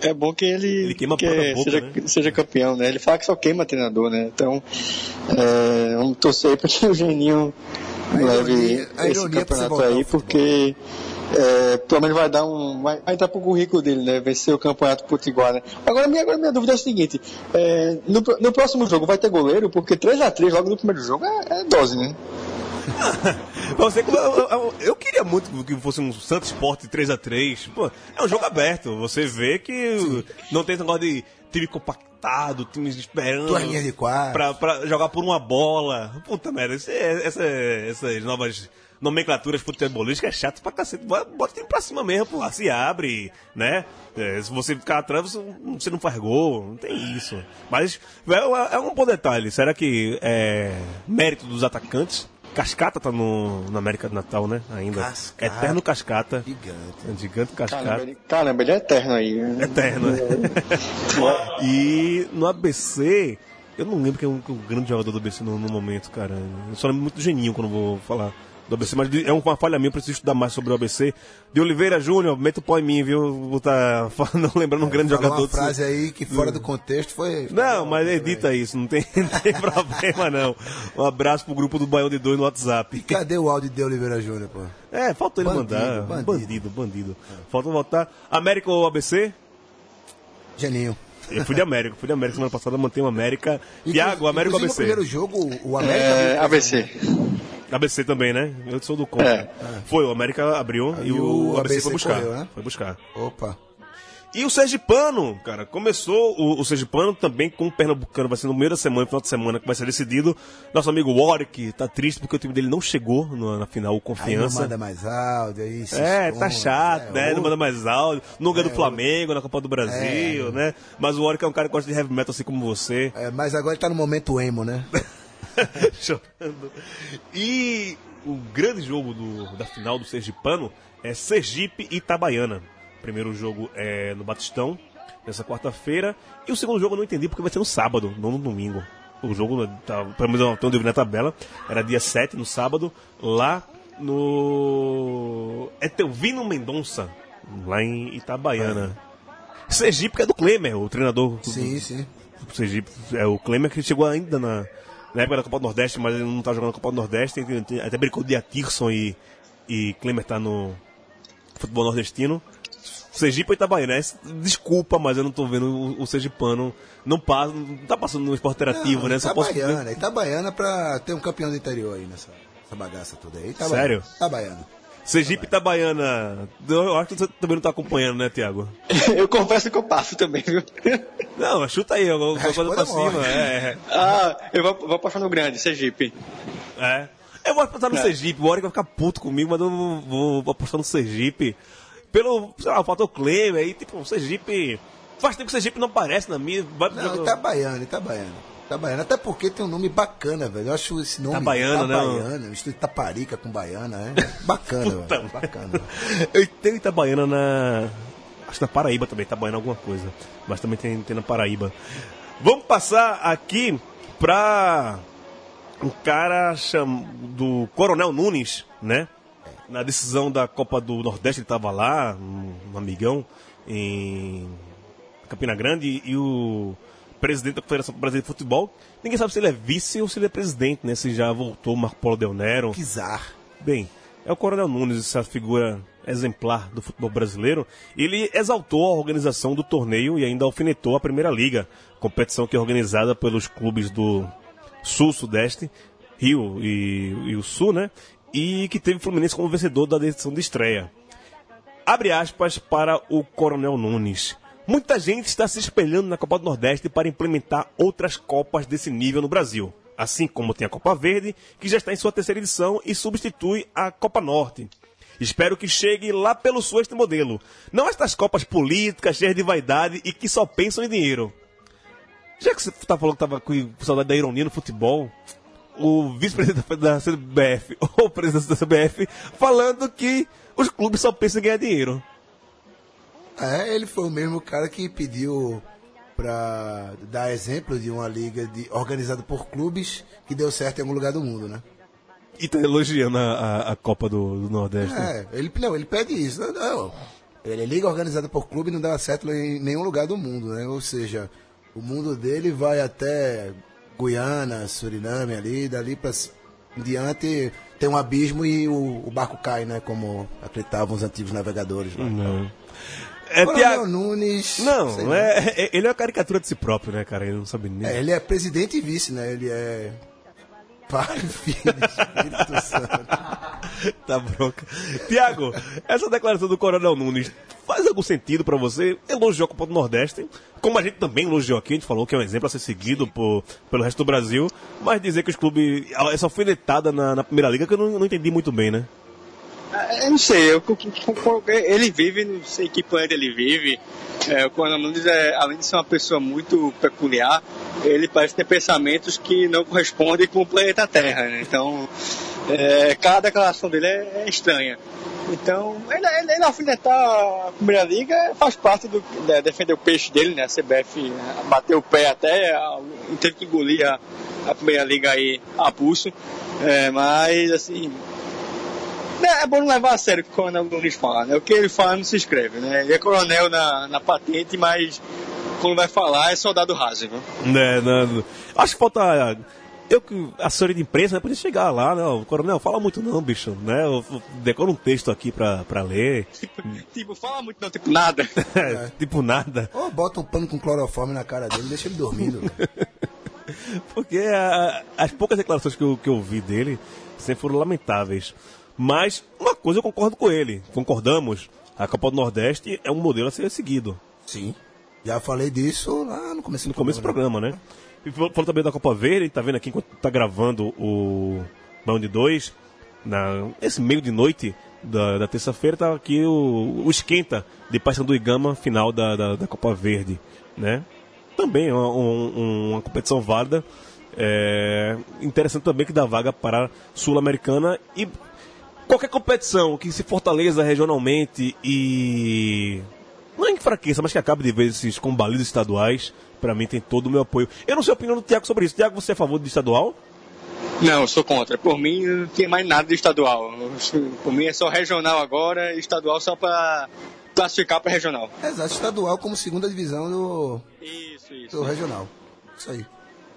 é bom que ele, Ele queima a que boca, seja, né? seja campeão, né? Ele fala que só queima treinador, né? Então, é, vamos torcer pra que o Geninho A leve ironia- a esse ironia precisa campeonato aí, ao futebol. É, pelo menos vai dar um. Vai, vai entrar pro currículo dele, né? Vencer o campeonato potiguar, né? Agora, minha, agora minha dúvida é a seguinte: é, no, no próximo jogo vai ter goleiro, porque 3x3 logo no primeiro jogo é, é dose, né? Você, eu, eu- eu queria muito que fosse um Santos Sport 3x3. Pô, é um jogo aberto. Você vê que não tem esse negócio de time compactado, times esperando. Duas de. Pra, pra jogar por uma bola. Puta merda, é- essa, essas novas nomenclaturas futebolísticas é chato pra cacete. Bota o time pra cima mesmo, pô. Se abre, né? É, se você ficar atrás, você, você não faz gol. Não tem isso. Mas é, é um bom detalhe. Será que é mérito dos atacantes? Cascata tá no, na América do Natal, né? Ainda. Cascata. Eterno Cascata. Gigante. Gigante Caramba, Cascata. ele, caramba, ele é eterno aí. né? Eterno, né? e no ABC, eu não lembro quem é o, que é o grande jogador do ABC no, no momento, cara. Eu só lembro muito do Geninho quando vou falar do ABC, mas é uma falha minha, eu preciso estudar mais sobre o ABC. De Oliveira Júnior, meta o pau em mim, viu? Vou estar falando, lembrando um grande Falou jogador. uma frase aí que fora do contexto foi. Não, mas edita isso, não tem, não tem problema não. Um abraço pro grupo do Baião de Dois no WhatsApp. Cadê o áudio de Oliveira Júnior, pô? É, falta ele Bandido, mandar. bandido. Bandido, bandido. Falta voltar. América ou ABC? Geninho. Eu fui de América, fui de América semana passada, mantenho América. Tiago, América ou Inclusive, No primeiro ABC? jogo, o América. É, ABC. ABC também, né? Eu sou do contra. É. Foi, o América abriu e, E o, o ABC, ABC foi buscar. correu, né? Foi buscar. Opa. E o Sergipano, cara, começou o, o Sergipano também com o Pernambucano, vai ser no meio da semana, final de semana, que vai ser decidido. Nosso amigo Warwick tá triste porque o time dele não chegou no- na final, o Aí não Confiança. manda mais áudio, aí É, tá esconde, chato, é, né? Não manda mais áudio. Não ganha do Flamengo na Copa do Brasil, É. né? Mas o Warwick é um cara que gosta de heavy metal assim como você. É, mas agora ele tá no momento emo, né? Chorando. E o grande jogo do- da final do Sergipano é Sergipe e Itabaiana. O primeiro jogo é no Batistão, nessa quarta-feira. E o segundo jogo eu não entendi porque vai ser no sábado, não no domingo. O jogo, tá, pelo menos eu vi na tabela, era dia 7, no sábado, lá no. É Telvino Mendonça, lá em Itabaiana. Sergipe que é do Klemer, o treinador Sim, sim. o Sergipe, é o Klemer que chegou ainda na, na época da Copa do Nordeste, mas ele não tá jogando na Copa do Nordeste, tem- tem- até brincou de Atirson e, e Klemer tá no futebol nordestino. Sergipe e Itabaiana, é, desculpa, mas eu não tô vendo o, o Sergipano, não passa, não tá passando no esporte interativo, né? Só posso Itabaiana, Itabaiana pra ter um campeão do interior aí nessa essa bagaça toda aí. Itabaiana. Sério? Itabaiana. Sergipe Itabaiana, eu acho que você também não tá acompanhando, né, Tiago? Eu confesso que eu passo também, viu? Não, chuta aí, eu vou fazer pra cima, morre. é, Ah, eu vou, vou apostar no grande, Sergipe. É. Eu vou apostar no É. Sergipe, o Warwick vai ficar puto comigo, mas eu vou, vou- vou apostar no Sergipe. Pelo, sei lá, falta o Kleber aí, tipo, o Sergipe. Faz tempo que o Sergipe não aparece na mídia. Vai Não, jogar- Itabaiana, Itabaiana. Itabaiana, até porque tem um nome bacana, velho. Eu acho esse nome Itabaiana, né? Itabaiana, mistura Itaparica com Baiana, é bacana, Puta velho. Bacana. Eu tenho Itabaiana na. Acho que na Paraíba também, Itabaiana alguma coisa. Mas também tem, tem na Paraíba. Vamos passar aqui pra um cara cham... do Coronel Nunes, né? Na decisão da Copa do Nordeste, ele tava lá, um, um amigão, em Campina Grande, e o presidente da Confederação Brasileira de Futebol. Ninguém sabe se ele é vice ou se ele é presidente, né? Se já voltou Marco Polo Del Nero. Kizar. Bem, é o Coronel Nunes, essa figura exemplar do futebol brasileiro, ele exaltou a organização do torneio e ainda alfinetou a Primeira Liga, competição que é organizada pelos clubes do Sul-Sudeste, Rio e, e o Sul, né? E que teve o Fluminense como vencedor da edição de estreia. Abre aspas para o Coronel Nunes. Muita gente está se espelhando na Copa do Nordeste para implementar outras Copas desse nível no Brasil. Assim como tem a Copa Verde, que já está em sua terceira edição e substitui a Copa Norte. Espero que chegue lá pelo sul este modelo. Não estas Copas políticas, cheias de vaidade e que só pensam em dinheiro. Já que você tá falando que tava com saudade da ironia no futebol, o vice-presidente da CBF, ou o presidente da CBF, falando que os clubes só pensam em ganhar dinheiro. É, ele foi o mesmo cara que pediu para dar exemplo de uma liga de, organizada por clubes que deu certo em algum lugar do mundo, né? E tá elogiando a, a, a Copa do, do Nordeste. É, ele, não, ele pede isso. Não, não. Ele é liga organizada por clube e não dá certo em nenhum lugar do mundo, né? Ou seja, o mundo dele vai até Guiana, Suriname ali, dali para diante tem um abismo e o, o, barco cai, né? Como acreditavam os antigos navegadores. Né? Não. É Coronel Tiago... Nunes. Não, é, é, ele é uma caricatura de si próprio, né, cara? Ele não sabe nem. É, ele é presidente e vice, né? Ele é. Pai, filho, Espírito Santo. tá bronca. Tiago, essa declaração do Coronel Nunes faz algum sentido para você? Elogiou a Copa do Nordeste, como a gente também elogiou aqui, a gente falou que é um exemplo a ser seguido por, pelo resto do Brasil, mas dizer que os clubes. Essa alfinetada na, na primeira liga que eu não, não entendi muito bem, né? Eu não sei, eu, ele vive, não sei que planeta ele vive. É, o Nunes, é, além de ser uma pessoa muito peculiar, ele parece ter pensamentos que não correspondem com o planeta Terra. Né? Então, é, cada declaração dele é, é estranha. Então, ele, ele, ele, alfinetar a primeira liga faz parte do de, defender o peixe dele, né? A CBF bateu o pé até, teve que engolir a, a primeira liga aí a pulso. É, mas, assim, é, é bom não levar a sério o que o Coronel Nunes fala, né? O que ele fala não se escreve, né? Ele é coronel na, na patente, mas quando vai falar é soldado raso, viu? É, não, acho que falta. Eu que assessor de imprensa, né, podia chegar lá, né? O coronel, fala muito não, bicho, né? Eu decoro um texto aqui pra, pra ler. Tipo, tipo, fala muito não, tipo nada. é, tipo nada. Ou bota um pano com cloroforme na cara dele e deixa ele dormindo. Porque a, as poucas declarações que eu, que eu vi dele sempre foram lamentáveis. Mas uma coisa eu concordo com ele, concordamos. A Copa do Nordeste é um modelo a ser seguido. Sim. Já falei disso lá no começo do, no começo do programa, né? E falando também da Copa Verde, tá vendo aqui enquanto tá gravando o Round 2, na, esse meio de noite da, da terça-feira, tá aqui o, o esquenta de Paysandu e Gama, final da, da, da, Copa Verde, né? Também é uma, um, uma competição válida. É, interessante também que dá vaga para a Sul-Americana e qualquer competição que se fortaleça regionalmente e não enfraqueça, mas que acabe de vez esses combalidos estaduais, para mim tem todo o meu apoio. Eu não sei a opinião do Tiago sobre isso. Tiago, você é a favor do estadual? Não, eu sou contra. Por mim, não tem mais nada de estadual. Por mim é só regional agora, estadual só para classificar para regional. Exato, estadual como segunda divisão do, isso, isso. do regional. Isso aí.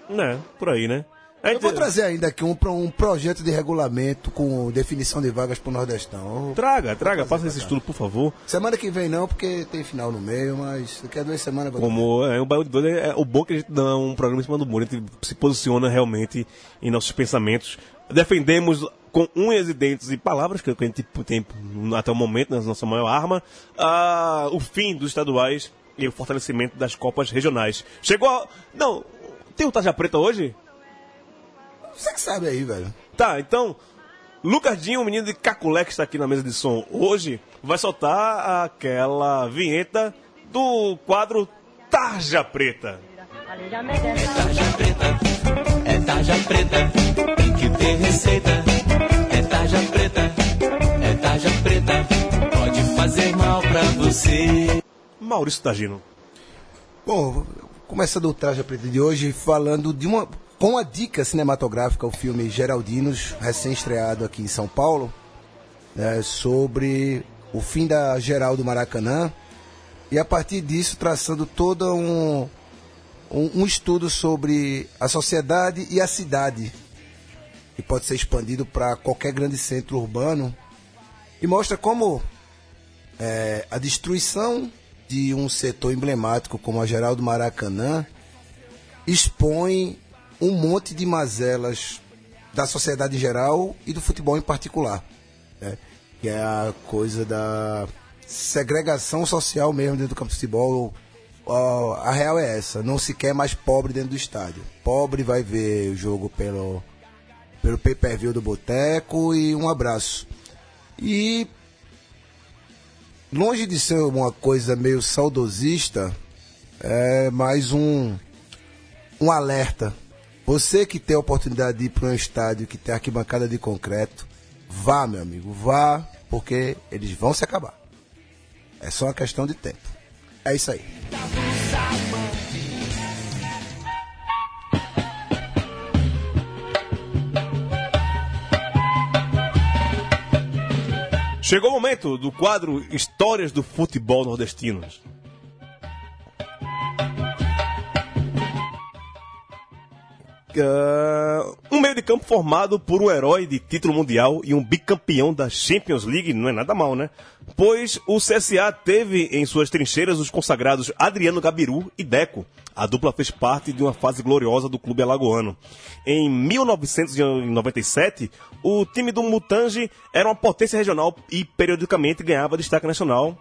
É, por aí, né? Eu vou trazer ainda aqui um, um projeto de regulamento com definição de vagas para o Nordestão. Traga, traga, faça esse estudo, por favor. Semana que vem não, porque tem final no meio, mas daqui a duas semanas Como é, o Bairro de Doido é, é o bom que a gente dá um programa em cima do muro, a gente se posiciona realmente em nossos pensamentos. Defendemos com unhas e dentes e palavras, que a gente tem até o momento, né, nossa maior arma, uh, o fim dos estaduais e o fortalecimento das Copas regionais. Chegou a... Não, tem o Taja Preta hoje? Você que sabe aí, velho. Tá, então, Lucas Dinho, o menino de Caculé que está aqui na mesa de som hoje, vai soltar aquela vinheta do quadro Tarja Preta. É tarja preta, é tarja preta, tem que ter receita. É tarja preta, é tarja preta, pode fazer mal pra você. Maurício Tagino. Bom, começando o Tarja Preta de hoje falando de uma com a dica cinematográfica, o filme Geraldinos, recém-estreado aqui em São Paulo, né, sobre o fim da geral do Maracanã, e a partir disso traçando todo um, um, um estudo sobre a sociedade e a cidade, que pode ser expandido para qualquer grande centro urbano, e mostra como É, a destruição de um setor emblemático como a Geral do Maracanã expõe um monte de mazelas da sociedade em geral e do futebol em particular. né? Que é a coisa da segregação social mesmo dentro do campo de futebol. A real é essa, não se quer mais pobre dentro do estádio. Pobre vai ver o jogo pelo, pelo pay-per-view do boteco e um abraço. E longe de ser uma coisa meio saudosista, é mais um, um alerta. Você que tem a oportunidade de ir para um estádio que tem arquibancada de concreto, vá, meu amigo, vá, porque eles vão se acabar. É só uma questão de tempo. É isso aí. Chegou o momento do quadro Histórias do Futebol Nordestino. Ah, um meio de campo formado por um herói de título mundial e um bicampeão da Champions League não é nada mal, né? Pois o CSA teve em suas trincheiras os consagrados Adriano Gabiru e Deco. A dupla fez parte de uma fase gloriosa do clube alagoano. Em 1997, o time do Mutange era uma potência regional e periodicamente ganhava destaque nacional.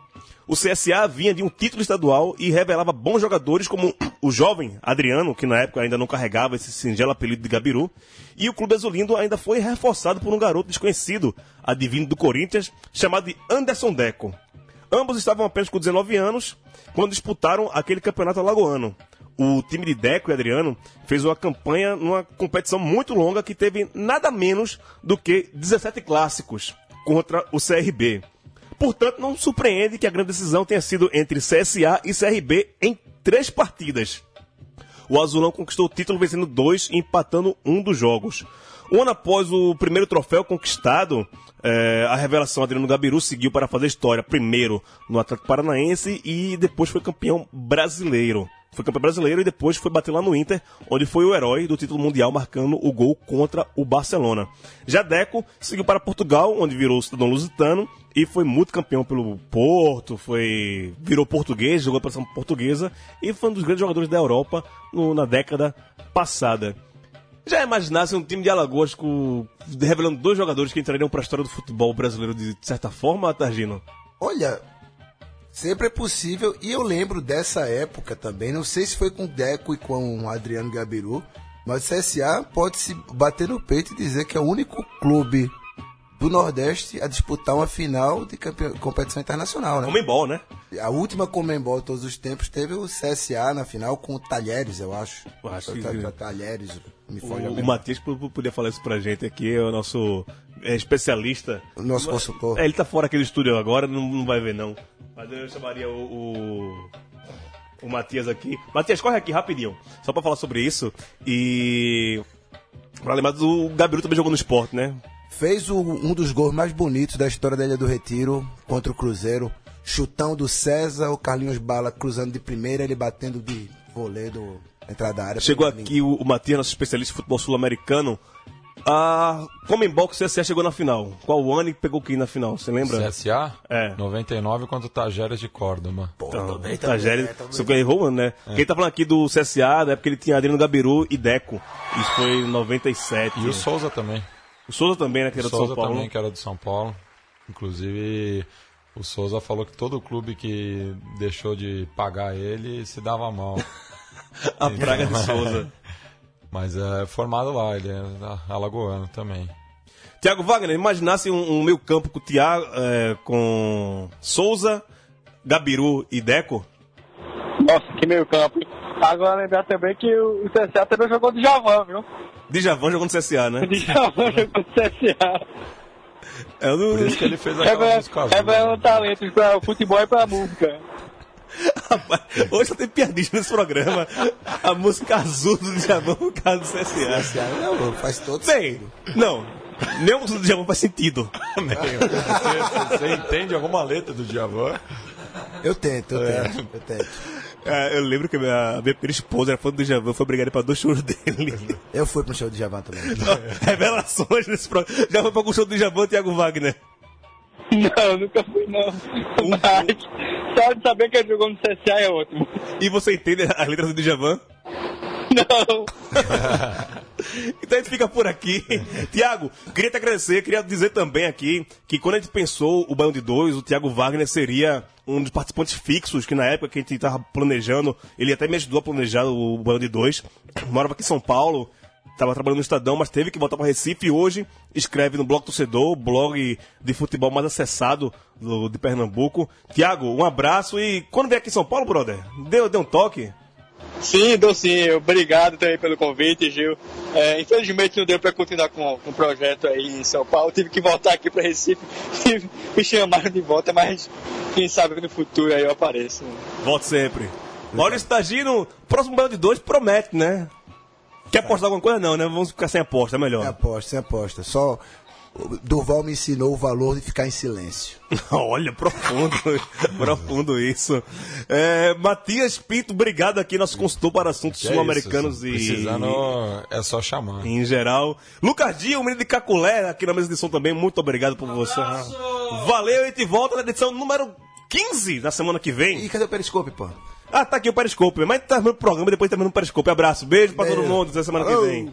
O CSA vinha de um título estadual e revelava bons jogadores como o jovem Adriano, que na época ainda não carregava esse singelo apelido de Gabiru, e o Clube Azulindo ainda foi reforçado por um garoto desconhecido, advindo do Corinthians, chamado de Anderson Deco. Ambos estavam apenas com 19 anos quando disputaram aquele campeonato alagoano. O time de Deco e Adriano fez uma campanha numa competição muito longa que teve nada menos do que 17 clássicos contra o CRB. Portanto, não surpreende que a grande decisão tenha sido entre CSA e CRB em três partidas. O Azulão conquistou o título vencendo dois e empatando um dos jogos. Um ano após o primeiro troféu conquistado, eh, a revelação Adriano Gabiru seguiu para fazer história, primeiro no Atlético Paranaense e depois foi campeão brasileiro. Foi campeão brasileiro e depois foi bater lá no Inter, onde foi o herói do título mundial marcando o gol contra o Barcelona. Já Deco seguiu para Portugal, onde virou cidadão lusitano e foi multicampeão pelo Porto, foi virou português, jogou para seleção portuguesa e foi um dos grandes jogadores da Europa no- na década passada. Já imaginasse um time de Alagoas com, revelando dois jogadores que entrariam para a história do futebol brasileiro de certa forma, Targino? Olha, sempre é possível. E eu lembro dessa época também. Não sei se foi com o Deco e com o Adriano Gabiru. Mas o CSA pode se bater no peito e dizer que é o único clube do Nordeste a disputar uma final de campe- competição internacional, né? Comembol, né? A última Comembol de todos os tempos teve o CSA na final com o Talheres, eu acho. Eu acho que- Ta- ta- Talheres, me foge O, o p- podia falar isso pra gente aqui, é o nosso é, especialista. O nosso consultor. É, ele tá fora aqui do estúdio agora, não, não vai ver não. Mas eu chamaria o, o, o Matias aqui. Matias, corre aqui rapidinho, só pra falar sobre isso. E. Pra lembrar do o Gabiru também jogou no esporte, né? Fez o- um dos gols mais bonitos da história da Ilha do Retiro contra o Cruzeiro. Chutão do César, o Carlinhos Bala cruzando de primeira, ele batendo de vôlei do entrada da área. Chegou aqui o, o Matias, nosso especialista em futebol sul-americano. A Comembol que o CSA chegou na final. Qual ano e pegou quem na final? Você lembra? CSA? É. 99 contra o Tajeres de Córdoba. Então, o Tagere, só que errou, né? Quem tá falando aqui do CSA, da época ele tinha Adriano Gabiru e Deco. Isso foi em 97. E o Souza também. O Souza também, né? Que O era do Souza São Paulo. também, que era do São Paulo. Inclusive, o Souza falou que todo clube que deixou de pagar ele se dava mal. A praga de Souza. Mas é formado lá, ele é alagoano também. Tiago Wagner, imaginasse um, um meio campo com, o Thiago, é, com Souza, Gabiru e Deco. Nossa, que meio campo. Agora lembrar também que o CSA também jogou de Javan, viu? Djavan jogando no CSA, né? De Javan jogou de CSA. É um Por do... isso que ele fez aquela música azul. Revelando né? talentos pra o futebol e pra música. Rapaz, Hoje só tem piadista nesse programa. A música azul do Djavan por causa do CSA. Não, faz todo Bem, não. Nem a música do Djavan faz sentido. Você, você entende alguma letra do Djavan? Eu tento, eu É. tento, eu tento. É, eu lembro que a minha, a minha primeira esposa era fã do Djavan, foi obrigada pra dois shows dele. Eu fui pro show de Javan também. Revelações nesse programa. Já foi pra algum show do Djavan, Thiago Wagner. Não, nunca fui não. Mas só de saber que ele jogou no CSA é ótimo. E você entende as letras do Djavan? Não. Então a gente fica por aqui. Tiago, queria te agradecer, queria dizer também aqui que quando a gente pensou o Baião de Dois, o Tiago Wagner seria um dos participantes fixos, que na época que a gente estava planejando, ele até me ajudou a planejar o Baião de Dois. Morava aqui em São Paulo, estava trabalhando no Estadão, mas teve que voltar para Recife e hoje escreve no Blog Torcedor, o blog de futebol mais acessado do, de Pernambuco. Tiago, um abraço e quando vier aqui em São Paulo, brother, dê, dê um toque. Sim, dou sim. Obrigado também pelo convite, Gil. É, infelizmente não deu para continuar com, com o projeto aí em São Paulo. Tive que voltar aqui para Recife. Me chamaram de volta, mas quem sabe no futuro aí eu apareço. Volte sempre. Maurício Tagino, próximo banho de dois promete, né? Quer apostar alguma coisa? Não, né? Vamos ficar sem aposta, é melhor. Sem aposta, sem aposta. Só Durval me ensinou o valor de ficar em silêncio. Olha, profundo, profundo isso. É, Matias Pinto, obrigado aqui, nosso consultor para assuntos é sul-americanos isso, e. Precisando, é só chamar. Em geral. Lucas Dia, o menino de Caculé, aqui na mesa de som também, muito obrigado por você. Valeu, e te volta na edição número 15 da semana que vem. E cadê o Periscope, pô? Ah, tá aqui o Periscope, mas termina o programa e depois termina o Periscope. Abraço, beijo pra todo Beijo. mundo, até semana que vem.